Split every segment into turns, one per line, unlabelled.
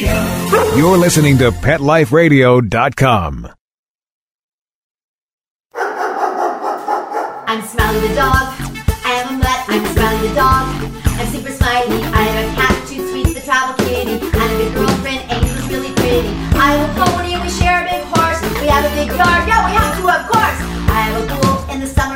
Radio. You're listening to PetLifeRadio.com.
I'm Smiley the dog. I am a mutt. I'm Smiley the dog. I'm super smiley. I have a cat, two sweets, the travel kitty, and a good girlfriend. Angel's really pretty. I have a pony we share a big horse. We have a big yard. Yeah, we have to, of course. I have a pool. In the summer,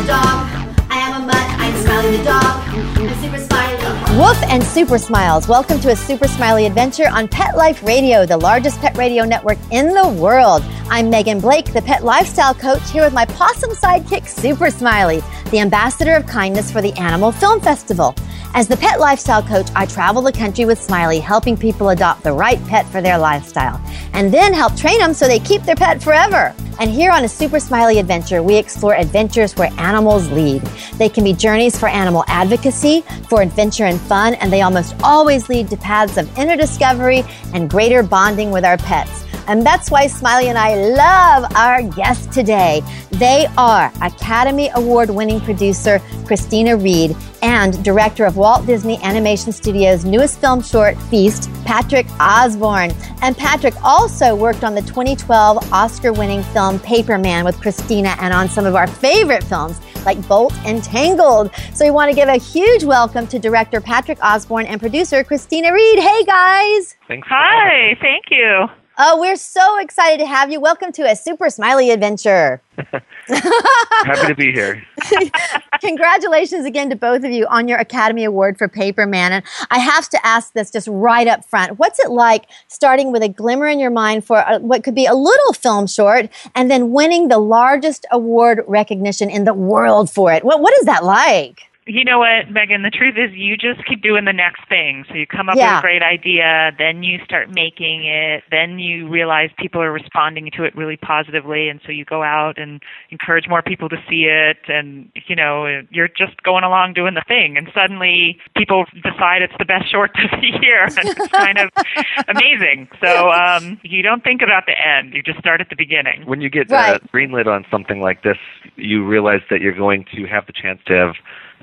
the dog. I am a mutt. I'm Smiley the dog. I'm super smiley.
Woof and Super Smiles. Welcome to a Super Smiley adventure on Pet Life Radio, the largest pet radio network in the world. I'm Megan Blake, the pet lifestyle coach, here with my possum sidekick, Super Smiley, the ambassador of kindness for the Animal Film Festival. As the pet lifestyle coach, I travel the country with Smiley, helping people adopt the right pet for their lifestyle, and then help train them so they keep their pet forever. And here on a Super Smiley adventure, we explore adventures where animals lead. They can be journeys for animal advocacy, for adventure and fun, and they almost always lead to paths of inner discovery and greater bonding with our pets. And that's why Smiley and I love our guests today. They are Academy Award winning producer Kristina Reed and director of Walt Disney Animation Studios' newest film short, Feast, Patrick Osborne. And Patrick also worked on the 2012 Oscar winning film Paperman with Kristina and on some of our favorite films like Bolt and Tangled. So we want to give a huge welcome to director Patrick Osborne and producer Kristina Reed. Hey guys!
Thanks.
Hi, thank you.
Oh, we're so excited to have you. Welcome to a super smiley adventure.
Happy to be here.
Congratulations again to both of you on your Academy Award for Paperman. And I have to ask this just right up front. What's it like starting with a glimmer in your mind for a, what could be a little film short and then winning the largest award recognition in the world for it? What, what is that like?
You know what, Megan? The truth is, you just keep doing the next thing. So you come up
Yeah.
with a great idea, then you start making it, then you realize people are responding to it really positively, and so you go out and encourage more people to see it, and you know, you're just going along doing the thing, and suddenly people decide it's the best short of the year, and it's kind of amazing. So um, you don't think about the end; you just start at the beginning.
When you get
Right.
uh, greenlit on something like this, you realize that you're going to have the chance to have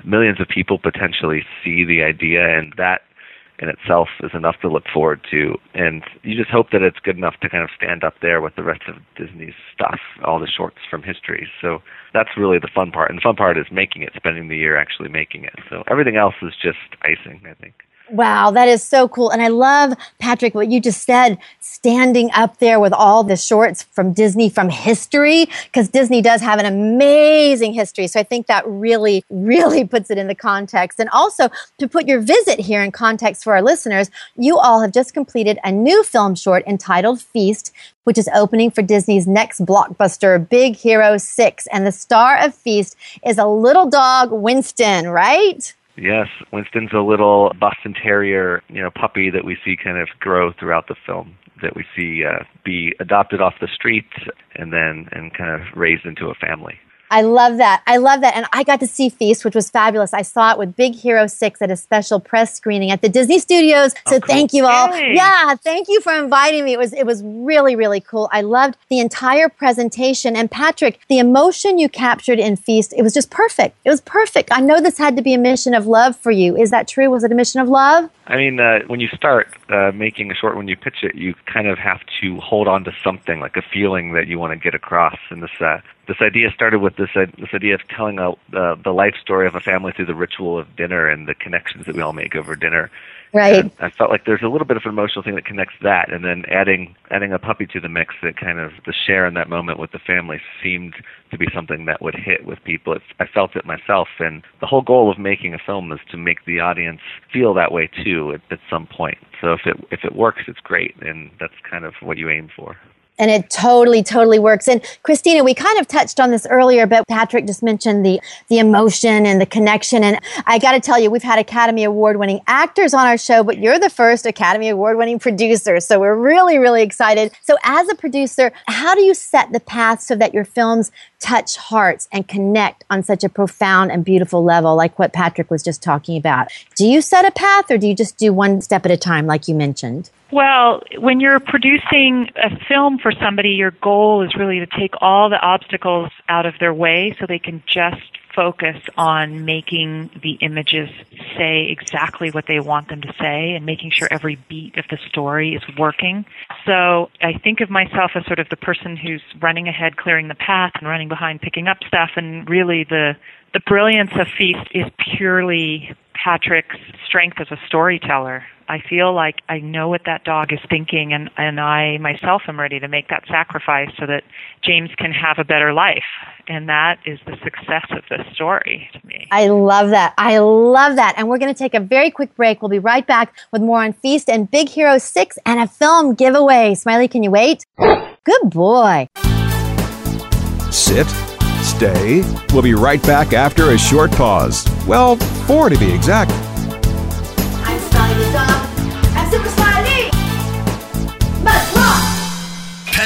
millions of people potentially see the idea, and that in itself is enough to look forward to. And you just hope that it's good enough to kind of stand up there with the rest of Disney's stuff, all the shorts from history. So that's really the fun part. And the fun part is making it, spending the year actually making it. So everything else is just icing, I think.
Wow, that is so cool. And I love, Patrick, what you just said, standing up there with all the shorts from Disney from history, because Disney does have an amazing history. So I think that really, really puts it in the context. And also to put your visit here in context for our listeners, you all have just completed a new film short entitled Feast, which is opening for Disney's next blockbuster, Big Hero 6. And the star of Feast is a little dog, Winston, right?
Yes, Winston's a little Boston Terrier, you know, puppy that we see kind of grow throughout the film. That we see uh, be adopted off the street and then and kind of raised into a family.
I love that. I love that. And I got to see Feast, which was fabulous. I saw it with Big Hero 6 at a special press screening at the Disney Studios. So
Oh, cool.
thank you all.
Yay.
Yeah, thank you for inviting me. It was it was really really cool. I loved the entire presentation and Patrick, the emotion you captured in Feast, it was just perfect. It was perfect. I know this had to be a mission of love for you. Is that true? Was it a mission of love?
I mean, uh, when you start uh, making a short, when you pitch it, you kind of have to hold on to something, like a feeling that you want to get across. And this uh, this idea started with this uh, this idea of telling a, uh, the life story of a family through the ritual of dinner and the connections that we all make over dinner.
Right.
And I felt like there's a little bit of an emotional thing that connects that, and then adding adding a puppy to the mix that kind of the share in that moment with the family seemed to be something that would hit with people. It's, I felt it myself, and the whole goal of making a film is to make the audience feel that way too at, at some point. So if it if it works, it's great, and that's kind of what you aim for.
And it totally, totally works. And Kristina, we kind of touched on this earlier, but Patrick just mentioned the the emotion and the connection. And I got to tell you, we've had Academy Award winning actors on our show, but you're the first Academy Award winning producer. So we're really, really excited. So as a producer, how do you set the path so that your films touch hearts and connect on such a profound and beautiful level, like what Patrick was just talking about? Do you set a path or do you just do one step at a time, like you mentioned?
Well, when you're producing a film for somebody, your goal is really to take all the obstacles out of their way so they can just focus on making the images say exactly what they want them to say and making sure every beat of the story is working. So I think of myself as sort of the person who's running ahead, clearing the path, and running behind, picking up stuff. And really, the the brilliance of Feast is purely Patrick's strength as a storyteller. I feel like I know what that dog is thinking, and, and I myself am ready to make that sacrifice so that James can have a better life. And that is the success of this story to me.
I love that. I love that. And we're going to take a very quick break. We'll be right back with more on Feast and Big Hero 6 and a film giveaway. Smiley, can you wait? Good boy.
Sit, stay. We'll be right back after a short pause. Well, four to be exact.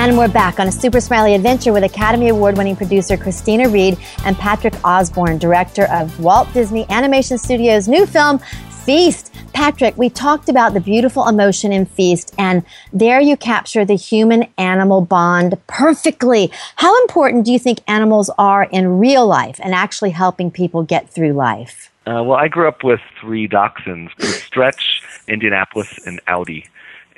And we're back on a super smiley adventure with Academy Award winning producer Kristina Reed and Patrick Osborne, director of Walt Disney Animation Studios' new film, Feast. Patrick, we talked about the beautiful emotion in Feast, and there you capture the human animal bond perfectly. How important do you think animals are in real life and actually helping people get through life?
Uh, well, I grew up with three dachshunds, Stretch, Indianapolis, and Audi.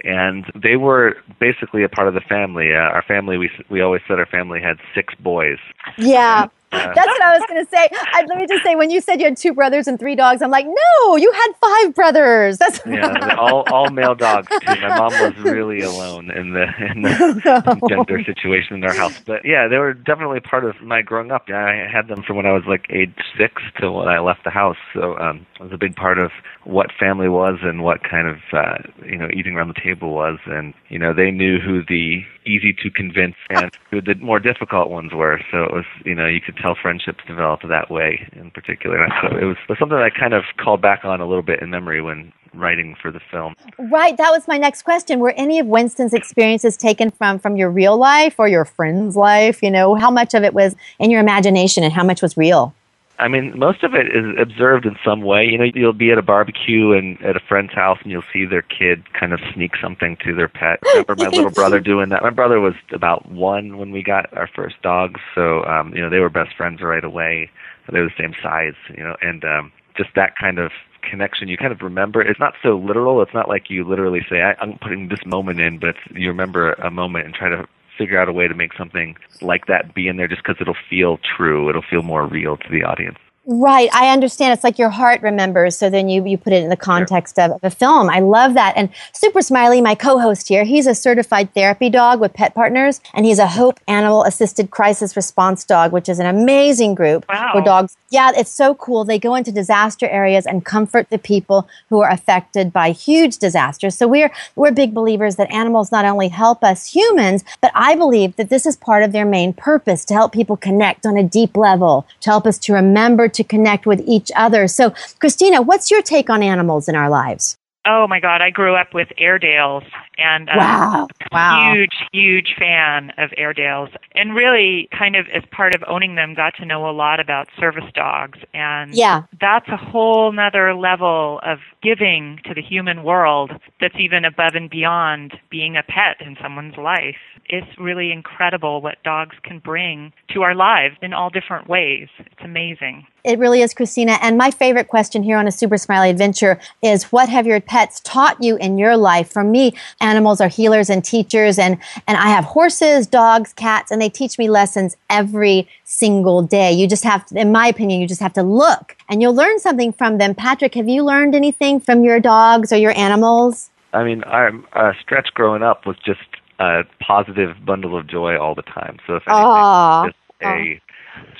And they were basically a part of the family. Uh, our family, we we always said our family had six boys.
Yeah. That's what I was going to say. I, let me just say, when you said you had two brothers and three dogs, I'm like, no, you had five brothers. That's
Yeah, all all male dogs too. My mom was really alone in the in the gender situation in our house. But yeah, they were definitely part of my growing up. I had them from when I was like age six to when I left the house. So um, it was a big part of what family was and what kind of uh, you know eating around the table was. And you know they knew who the easy to convince and the more difficult ones were. So it was you know you could tell friendships developed that way in particular. And so it was, was something I kind of called back on a little bit in memory when writing for the film.
Right, that was my next question. Were any of Winston's experiences taken from from your real life or your friend's life? You know, how much of it was in your imagination and how much was real?
I mean, most of it is observed in some way. You know, you'll be at a barbecue and at a friend's house, and you'll see their kid kind of sneak something to their pet. I remember my little brother doing that. My brother was about one when we got our first dogs, so um, you know they were best friends right away. They were the same size, you know, and um, just that kind of connection you kind of remember it's not so literal it's not like you literally say I, i'm putting this moment in but it's, you remember a moment and try to figure out a way to make something like that be in there just because it'll feel true. It'll feel more real to the audience
Right, I understand. It's like your heart remembers, so then you, you put it in the context of a film. I love that. And Super Smiley, my co-host here, he's a certified therapy dog with Pet Partners, and he's a Hope Animal Assisted Crisis Response Dog, which is an amazing group
Wow.
where dogs. Yeah, it's so cool. They go into disaster areas and comfort the people who are affected by huge disasters. So we're we're big believers that animals not only help us humans, but I believe that this is part of their main purpose to help people connect on a deep level, to help us to remember to connect with each other. So, Kristina, what's your take on animals in our lives?
Oh my God, I grew up with Airedales and um,
Wow. Wow.
huge, huge fan of Airedales. And really, kind of as part of owning them, got to know a lot about service dogs. And
Yeah.
that's a whole nother level of giving to the human world that's even above and beyond being a pet in someone's life. It's really incredible what dogs can bring to our lives in all different ways. It's amazing.
It really is, Kristina. And my favorite question here on a Super Smiley Adventure is what have your pets taught you in your life? For me, animals are healers and teachers, and, and I have horses, dogs, cats, and they teach me lessons every single day. You just have to, in my opinion, you just have to look and you'll learn something from them. Patrick, have you learned anything from your dogs or your animals?
I mean, our uh, stretch growing up was just a positive bundle of joy all the time. So if anything, a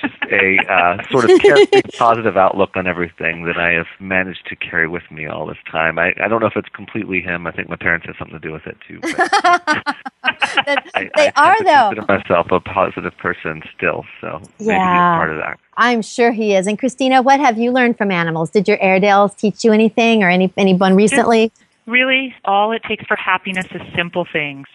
just a uh, sort of positive outlook on everything that I have managed to carry with me all this time. I, I don't know if it's completely him. I think my parents have something to do with it too. I
they
I
are though.
Consider myself a positive person still, so
Yeah.
part of that.
I'm sure he is. And Kristina, what have you learned from animals? Did your Airedales teach you anything or any anyone recently?
Really, all it takes for happiness is simple things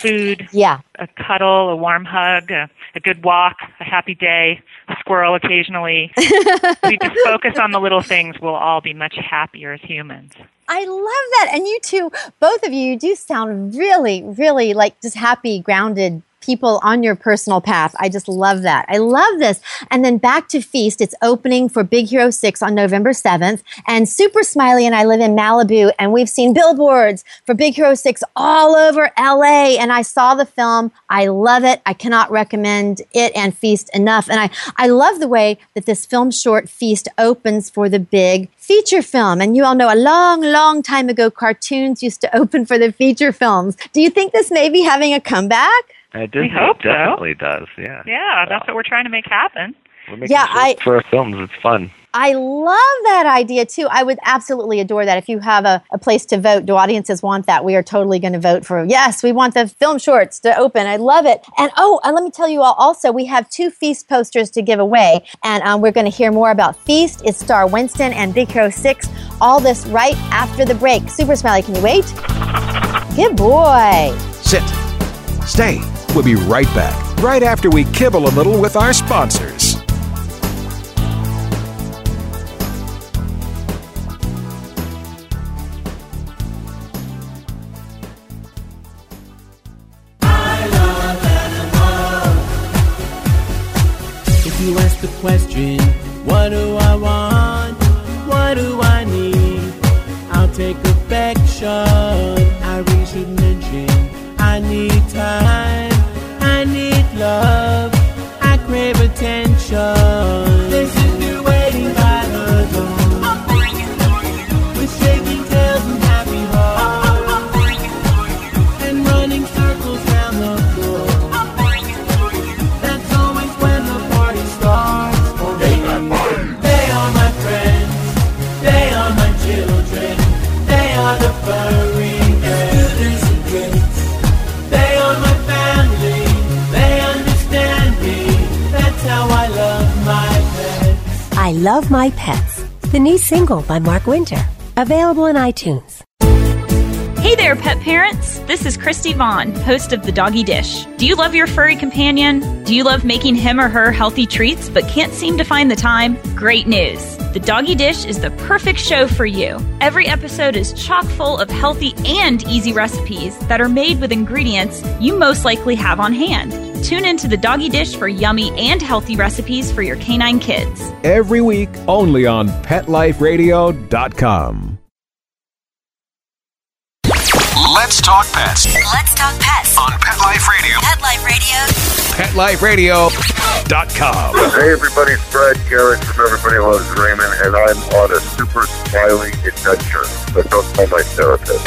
food,
Yeah.
a cuddle, a warm hug, a, a good walk, a happy day, a squirrel occasionally. we just focus on the little things, we'll all be much happier as humans.
I love that. And you two, both of you, you do sound really, really like just happy, grounded people on your personal path. I just love that. I love this. And then back to Feast. It's opening for Big Hero 6 on November 7th. And Super Smiley and I live in Malibu and we've seen billboards for Big Hero 6 all over LA. And I saw the film. I love it. I cannot recommend it and Feast enough. And I, I love the way that this film short Feast opens for the big feature film. And you all know a long, long time ago, cartoons used to open for the feature films. Do you think this may be having a comeback?
Uh, Disney
hope so.
definitely does. Yeah.
Yeah, that's what we're trying to make happen.
We're making
Yeah, I-
for our films. It's fun.
I love that idea too. I would absolutely adore that. If you have a, a place to vote, do audiences want that? We are totally going to vote for, yes, we want the film shorts to open. I love it. And oh, and let me tell you all also, we have two Feast posters to give away. And um, we're going to hear more about Feast. It's Star Winston and Big Hero 6. All this right after the break. Super Smiley, can you wait? Good boy.
Sit. Stay. We'll be right back. Right after we kibble a little with our sponsors.
Love My Pets,
the new single by Mark Winter, available in iTunes.
Hey there, pet parents! This is Christy Vaughn, host of The Doggy Dish. Do you love your furry companion? Do you love making him or her healthy treats but can't seem to find the time? Great news! The Doggy Dish is the perfect show for you. Every episode is chock full of healthy and easy recipes that are made with ingredients you most likely have on hand. Tune into The Doggy Dish for yummy and healthy recipes for your canine kids.
Every week, only on PetLifeRadio.com.
Let's talk pets
Let's talk pets.
on Pet Life Radio.
Pet Life Radio.
PetLifeRadio.com.
Hey everybody, it's Brad Garrett from Everybody Loves Raymond, and I'm on a super smiley adventure. But don't tell my therapist.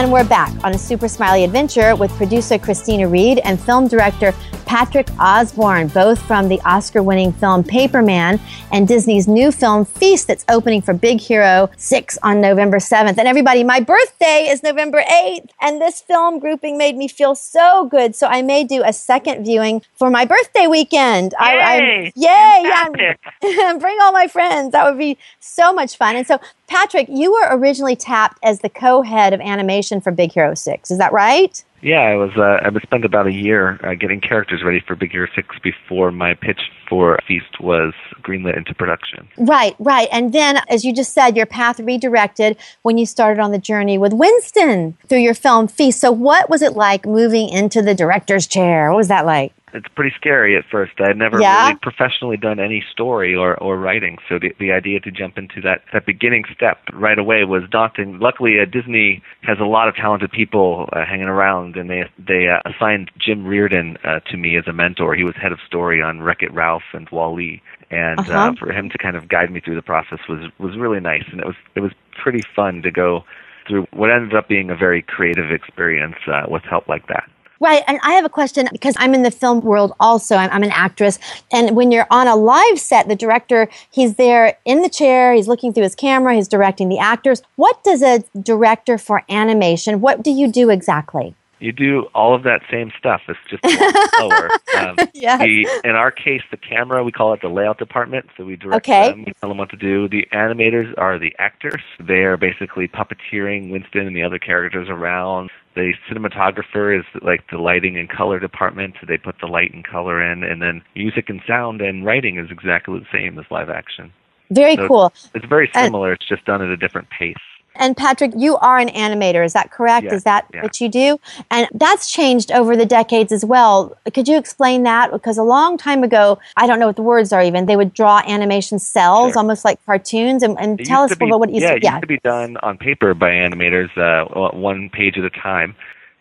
And we're back on a super smiley adventure with producer Kristina Reed and film director Patrick Osborne, both from the Oscar winning film Paperman and Disney's new film Feast that's opening for Big Hero 6 on November 7th. And everybody, my birthday is November 8th, and this film grouping made me feel so good. So I may do a second viewing for my birthday weekend. I, I,
Yay!
yay! Yeah, bring all my friends. That would be so much fun. And so, Patrick, you were originally tapped as the co-head of animation for Big Hero Six. Is that right?
Yeah, I was. Uh, I would spend about a year uh, getting characters ready for Big Hero Six before my pitch for Feast was greenlit into production.
Right, right. And then, as you just said, your path redirected when you started on the journey with Winston through your film Feast. So, what was it like moving into the director's chair? What was that like?
It's pretty scary at first. I had never
Yeah?
really professionally done any story or, or writing, so the, the idea to jump into that, that beginning step right away was daunting. Luckily, uh, Disney has a lot of talented people uh, hanging around, and they they uh, assigned Jim Reardon uh, to me as a mentor. He was head of story on Wreck It Ralph and Wall-E, and
Uh-huh.
uh, for him to kind of guide me through the process was was really nice, and it was it was pretty fun to go through what ended up being a very creative experience uh, with help like that.
Right. And I have a question because I'm in the film world also. I'm, I'm, an actress. And when you're on a live set, the director, he's there in the chair, he's looking through his camera, he's directing the actors. What does a director for animation, what do you do exactly?
You do all of that same stuff. It's just slower. Um,
yes.
the, in our case, the camera, we call it the layout department. So we direct
okay.
them, we tell them what to do. The animators are the actors. They are basically puppeteering Winston and the other characters around. The cinematographer is like the lighting and color department. So they put the light and color in. And then music and sound and writing is exactly the same as live action.
Very
so
cool.
It's, it's very similar. it's just done at a different pace.
And Patrick, you are an animator, is that correct?
Yeah,
is that
yeah.
what you do? And that's changed over the decades as well. Could you explain that? Because a long time ago, I don't know what the words are even, they would draw animation cells,
Sure.
almost like cartoons. And, and tell us
be-
about what you
yeah, it
yeah.
used to be done on paper by animators, uh, one page at a time.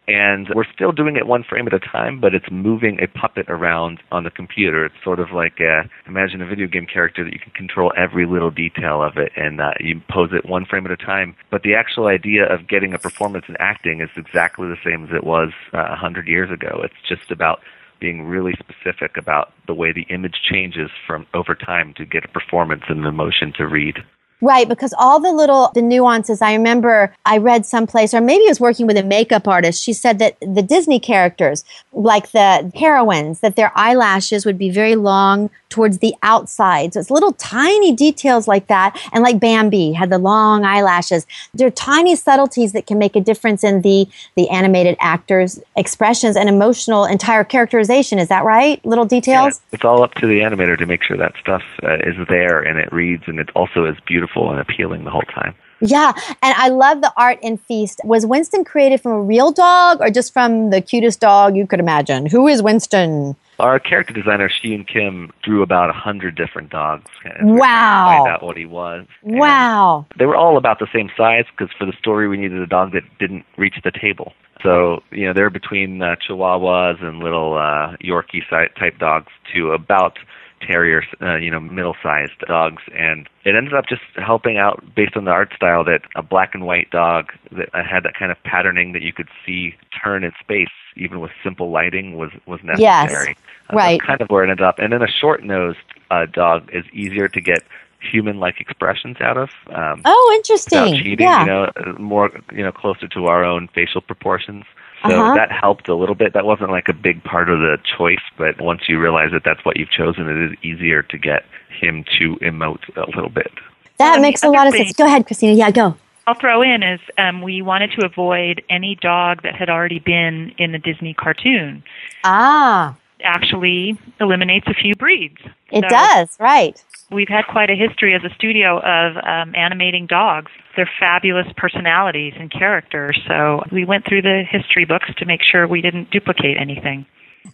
And we're still doing it one frame at a time, but it's moving a puppet around on the computer. It's sort of like uh imagine a video game character that you can control every little detail of it, and uh, you pose it one frame at a time. But the actual idea of getting a performance in acting is exactly the same as it was uh, a hundred years ago. It's just about being really specific about the way the image changes from over time to get a performance and the emotion to read.
Right, because all the little the nuances. I remember I read someplace, or maybe I was working with a makeup artist. She said that the Disney characters, like the heroines, that their eyelashes would be very long towards the outside. So it's little tiny details like that, and like Bambi had the long eyelashes. There are tiny subtleties that can make a difference in the the animated actors' expressions and emotional entire characterization. Is that right? Little details.
It's all up to the animator to make sure that stuff uh, is there and it reads and it also is beautiful and appealing the whole time.
Yeah, and I love the art in Feast. Was Winston created from a real dog or just from the cutest dog you could imagine? Who is Winston?
Our character designer Shiyoon Kim drew about a hundred different dogs.
Wow.
Find out what he was. And
Wow.
They were all about the same size because for the story we needed a dog that didn't reach the table. So you know they're between uh, Chihuahuas and little uh, Yorkie type dogs to about terrier, uh, you know, middle-sized dogs, and it ended up just helping out based on the art style that a black and white dog that had that kind of patterning that you could see turn in space, even with simple lighting, was was
Yes,
necessary. Uh,
right.
Kind of where it ended up. And then a short-nosed uh, dog is easier to get human-like expressions out of. Um,
Oh, interesting.
cheating,
yeah.
you know, uh, more you know closer to our own facial proportions. So
Uh-huh.
that helped a little bit. That wasn't like a big part of the choice, but once you realize that that's what you've chosen, it is easier to get him to emote a little bit.
that
Well,
makes a lot of
thing-
sense. Go ahead, Kristina. Yeah, go.
I'll throw in is um, we wanted to avoid any dog that had already been in the Disney cartoon.
Ah,
Actually, eliminates a few breeds.
it
So
does. Right.
We've had quite a history as a studio of um, animating dogs. They're fabulous personalities and characters. So we went through the history books to make sure we didn't duplicate anything.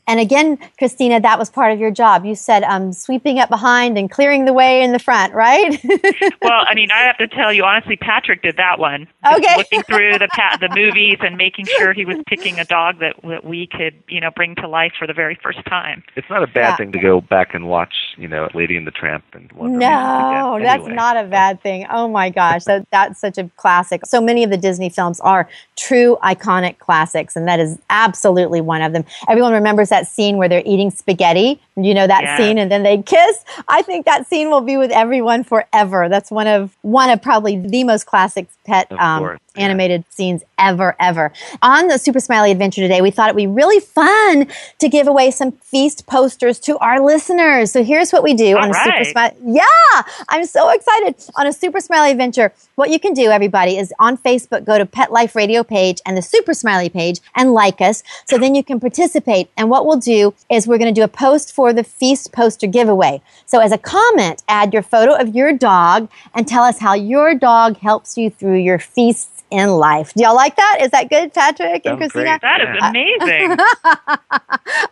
And again, Kristina, that was part of your job. You said um, sweeping up behind and clearing the way in the front, right?
well, I mean, I have to tell you honestly, Patrick did that one. Just
Okay.
looking through the pa- the movies and making sure he was picking a dog that, that we could, you know, bring to life for the very first time.
It's not a bad
Yeah.
thing to go back and watch, you know, Lady and the Tramp and Wonder
No,
again.
that's not a bad thing. Oh my gosh, that, that's such a classic. So many of the Disney films are true iconic classics, and that is absolutely one of them. Everyone remembers that scene where they're eating spaghetti. You know that
Yeah.
scene, and then they kiss. I think that scene will be with everyone forever. That's one of one of probably the most classic pet um,
course, yeah.
animated scenes ever, ever. On the Super Smiley Adventure today, we thought it'd be really fun to give away some feast posters to our listeners. So here's what we do
All
on a Super. Smiley. Yeah, I'm so excited. On a Super Smiley Adventure, what you can do, everybody, is on Facebook, go to Pet Life Radio page and the Super Smiley page and like us. So then you can participate. And what we'll do is we're going to do a post for the feast poster giveaway. So as a comment, add your photo of your dog and tell us how your dog helps you through your feasts in life. Do y'all like that? Is that good, Patrick and
Sounds
Kristina?
great.
That is
Yeah.
amazing.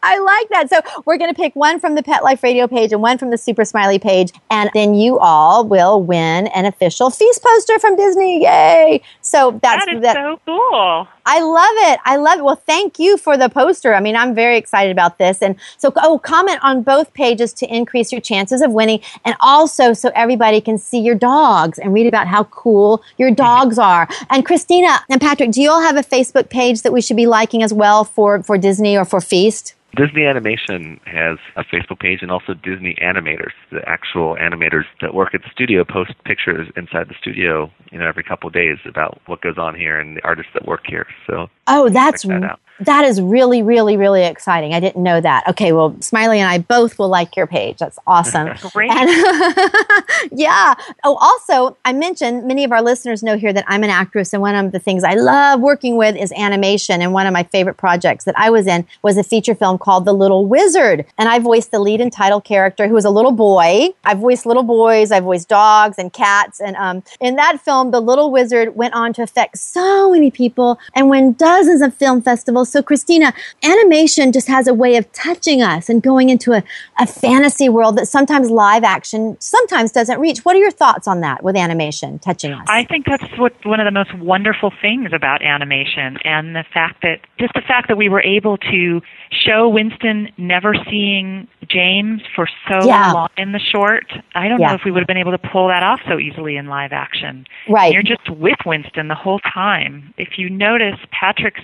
I like that. So we're going to pick one from the Pet Life Radio page and one from the Super Smiley page, and then you all will win an official feast poster from Disney. Yay! So that's
that is so cool.
I love it. I love it. Well, thank you for the poster. I mean, I'm very excited about this. And so, oh, comment on both pages to increase your chances of winning, and also so everybody can see your dogs and read about how cool your dogs are. And Kristina and Patrick, do you all have a Facebook page that we should be liking as well for for Disney or for Feast?
Disney Animation has a Facebook page and also Disney Animators, the actual animators that work at the studio post pictures inside the studio, you know, every couple of days about what goes on here and the artists that work here. So
Oh, that's
that
that is really, really, really exciting. I didn't know that. Okay, well, Smiley and I both will like your page. That's awesome.
Great.
And- yeah. Oh, also, I mentioned many of our listeners know here that I'm an actress, and one of the things I love working with is animation. And one of my favorite projects that I was in was a feature film called The Little Wizard, and I voiced the lead and title character who was a little boy. I voiced little boys, I voiced dogs and cats, and um, in that film, The Little Wizard went on to affect so many people and win dozens of film festivals. So, Kristina, animation just has a way of touching us and going into a, a fantasy world that sometimes live action sometimes doesn't reach. What are your thoughts on that with animation touching us?
I think that's what one of the most wonderful things about animation and the fact that just the fact that we were able to show Winston never seeing James for so
Yeah.
long in the short. I don't
Yeah.
know if we would have been able to pull that off so easily in live action.
Right.
You're just with Winston the whole time. If you notice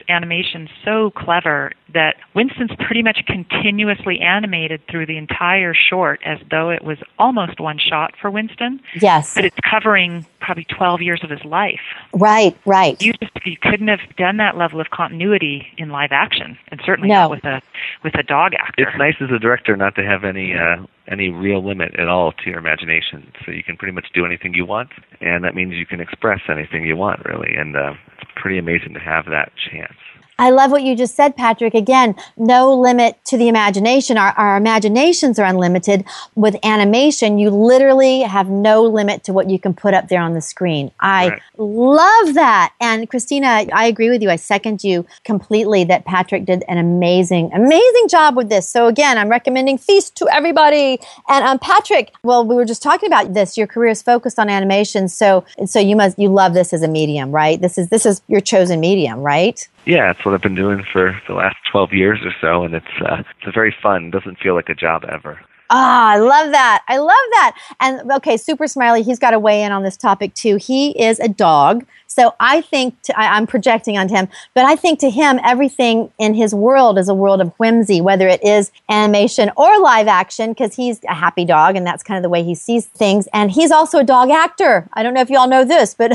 Animation so clever that Winston's pretty much continuously animated through the entire short as though it was almost one shot for Winston
yes.
but it's covering probably 12 years of his life.
Right, right.
You you couldn't have done that level of continuity in live action, and certainly
No.
not with a with a dog actor.
It's nice as a director not to have any uh, any real limit at all to your imagination. So you can pretty much do anything you want, and that means you can express anything you want, really. And uh, it's pretty amazing to have that chance.
I love what you just said, Patrick. Again, no limit to the imagination. Our, our imaginations are unlimited. With animation, you literally have no limit to what you can put up there on the screen. I
Right.
love that. And Kristina, I agree with you. I second you completely that Patrick did an amazing, amazing job with this. So again, I'm recommending Feast to everybody. And um, Patrick, well, we were just talking about this. Your career is focused on animation, so so you must you love this as a medium, right? This is this is your chosen medium, right?
Yeah, it's what I've been doing for the last 12 years or so, and it's uh, it's very fun. It doesn't feel like a job ever.
Ah, I love that. I love that. And okay, Super Smiley, he's got to weigh in on this topic too. He is a dog. So I think, to, I, I'm projecting onto him, but I think to him, everything in his world is a world of whimsy, whether it is animation or live action, because he's a happy dog and that's kind of the way he sees things. And he's also a dog actor. I don't know if you all know this, but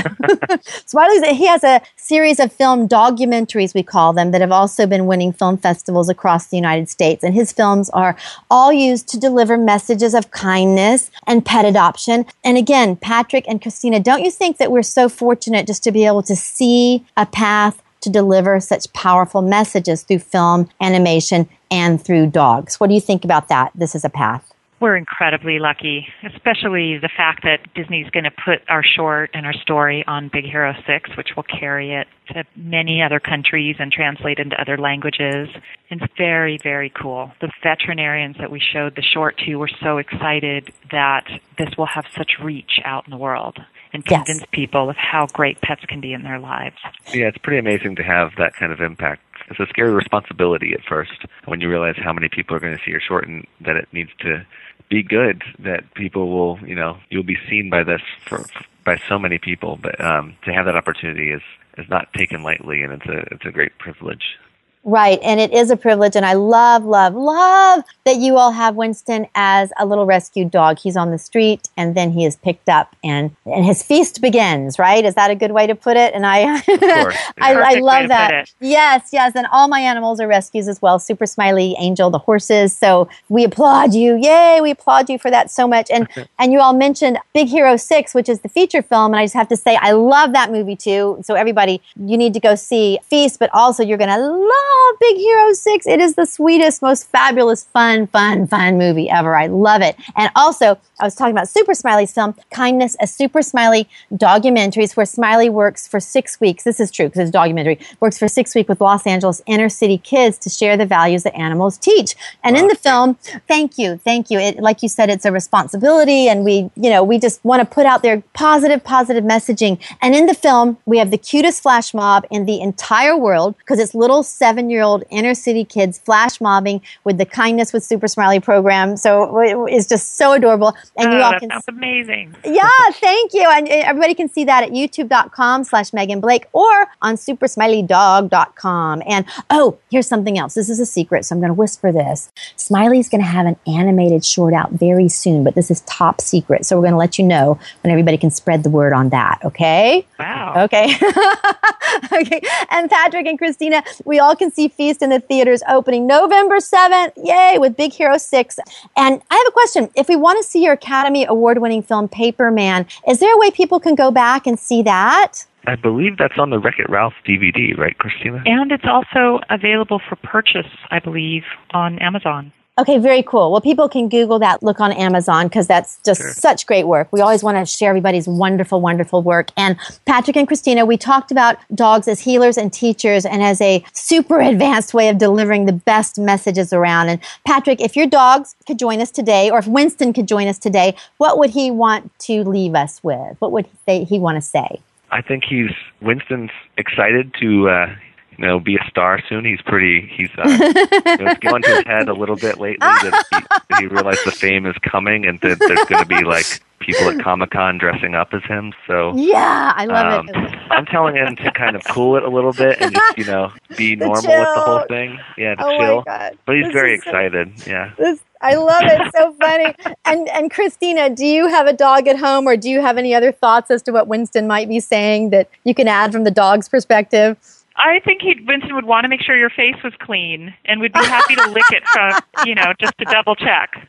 Smiley's, he has a series of film documentaries, we call them, that have also been winning film festivals across the United States. And his films are all used to deliver messages of kindness and pet adoption. And again, Patrick and Kristina, don't you think that we're so fortunate just to be able to see a path to deliver such powerful messages through film, animation, and through dogs? What do you think about that? This is a path.
We're incredibly lucky, especially the fact that Disney's going to put our short and our story on Big Hero 6, which will carry it to many other countries and translate into other languages. It's very, very cool. The veterinarians that we showed the short to were so excited that this will have such reach out in the world and
Yes.
convince people of how great pets can be in their lives.
Yeah, it's pretty amazing to have that kind of impact. It's a scary responsibility at first when you realize how many people are going to see your short and that it needs to be good. That people will, you know, you'll be seen by this for by so many people. But um, to have that opportunity is is not taken lightly, and it's a it's a great privilege.
Right. And it is a privilege. And I love, love, love that you all have Winston as a little rescued dog. He's on the street and then he is picked up and, and his feast begins, right? Is that a good way to put it? And I,
course.
I, I love that. Yes, yes. And all my animals are rescues as well. Super Smiley, Angel, the horses. So we applaud you. Yay. We applaud you for that so much. And, and you all mentioned Big Hero 6, which is the feature film. And I just have to say, I love that movie too. So everybody, you need to go see Feast, but also you're going to love Oh, Big Hero 6. It is the sweetest, most fabulous, fun, fun, fun movie ever. I love it. And also, I was talking about Super Smiley's film, Kindness, a Super Smiley documentaries where Smiley works for six weeks. This is true because it's a documentary. Works for six weeks with Los Angeles inner city kids to share the values that animals teach. And in the film, thank you, thank you. It, like you said, it's a responsibility, and we, you know, we just want to put out there positive, positive messaging. And in the film, we have the cutest flash mob in the entire world because it's little seven 11 year old inner city kids flash mobbing with the Kindness with Super Smiley program. So it's just so adorable.
And oh, you all that can sounds amazing.
Yeah, thank you. And uh, everybody can see that at youtube.com slash Megan Blake or on supersmileydog.com. And oh, here's something else. This is a secret, so I'm going to whisper this. Smiley's going to have an animated short out very soon, but this is top secret. So we're going to let you know when everybody can spread the word on that. Okay?
Wow.
Okay. okay. And Patrick and Kristina, we all can see Feast in the theaters opening November 7th. Yay, with Big Hero 6. And I have a question. If we want to see your Academy Award winning film Paperman, is there a way people can go back and see that?
I believe that's on the Wreck It Ralph DVD, right, Kristina?
And it's also available for purchase, I believe, on Amazon.
Okay, very cool. Well, people can Google that, look on Amazon, because that's just sure. such great work. We always want to share everybody's wonderful, wonderful work. And Patrick and Kristina, we talked about dogs as healers and teachers and as a super advanced way of delivering the best messages around. And Patrick, if your dogs could join us today, or if Winston could join us today, what would he want to leave us with? What would he, he want to say?
I think he's Winston's excited to uh, you know, be a star soon. He's pretty. He's uh, you know, it's gone to his head a little bit lately that he, that he realized the fame is coming and that there's going to be like people at Comic Con dressing up as him. So
yeah, I love um, it.
I'm telling him to kind of cool it a little bit and just you know be normal with the whole thing. Yeah, to
oh
chill.
But
he's
this
very excited. So, yeah.
This, I love it. So funny. and and Kristina, do you have a dog at home, or do you have any other thoughts as to what Winston might be saying that you can add from the dog's perspective?
I think he Winston would want to make sure your face was clean and would be happy to lick it from, you know, just to double check.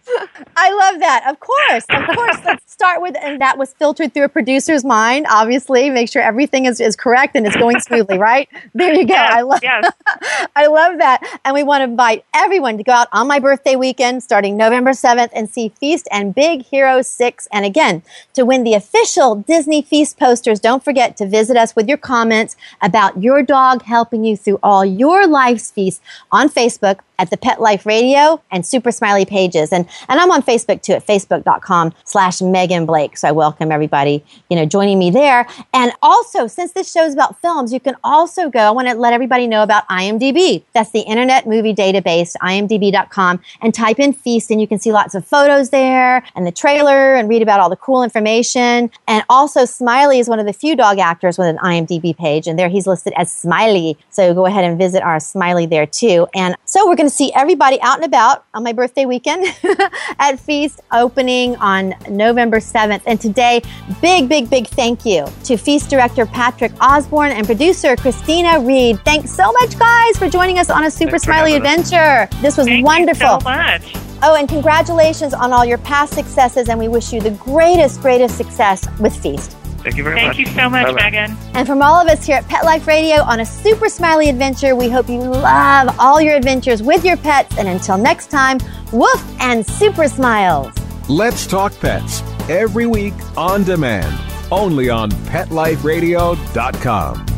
I love that. Of course. Of course. Let's start with, and that was filtered through a producer's mind, obviously. Make sure everything is, is correct and it's going smoothly, right? There you go.
Yes,
I love
yes.
I love that. And we want to invite everyone to go out on my birthday weekend starting November 7th and see Feast and Big Hero 6. And again, to win the official Disney Feast posters, don't forget to visit us with your comments about your dog blog helping you through all your life's feasts on Facebook at the Pet Life Radio and Super Smiley pages. And, and I'm on Facebook too at facebook.com slash Megan Blake. So I welcome everybody, you know, joining me there. And also, since this show's about films, you can also go, I want to let everybody know about IMDb. That's the Internet Movie Database, imdb.com, and type in Feast and you can see lots of photos there and the trailer and read about all the cool information. And also, Smiley is one of the few dog actors with an IMDb page, and there he's listed as Smiley. So go ahead and visit our Smiley there too. And so we're going to see everybody out and about on my birthday weekend at Feast opening on November 7th. And today, big, big, big thank you to Feast director Patrick Osborne and producer Kristina Reed. Thanks so much, guys, for joining us on a Super Thanks Smiley adventure. This was
Thank
wonderful.
so much.
Oh, and congratulations on all your past successes, and we wish you the greatest, greatest success with Feast.
Thank you very
Thank
much.
Thank you so much,
Bye-bye.
Megan.
And from all of us here at Pet Life Radio on a super smiley adventure, we hope you love all your adventures with your pets. And until next time, woof and super smiles.
Let's talk pets every week on demand, only on PetLifeRadio.com.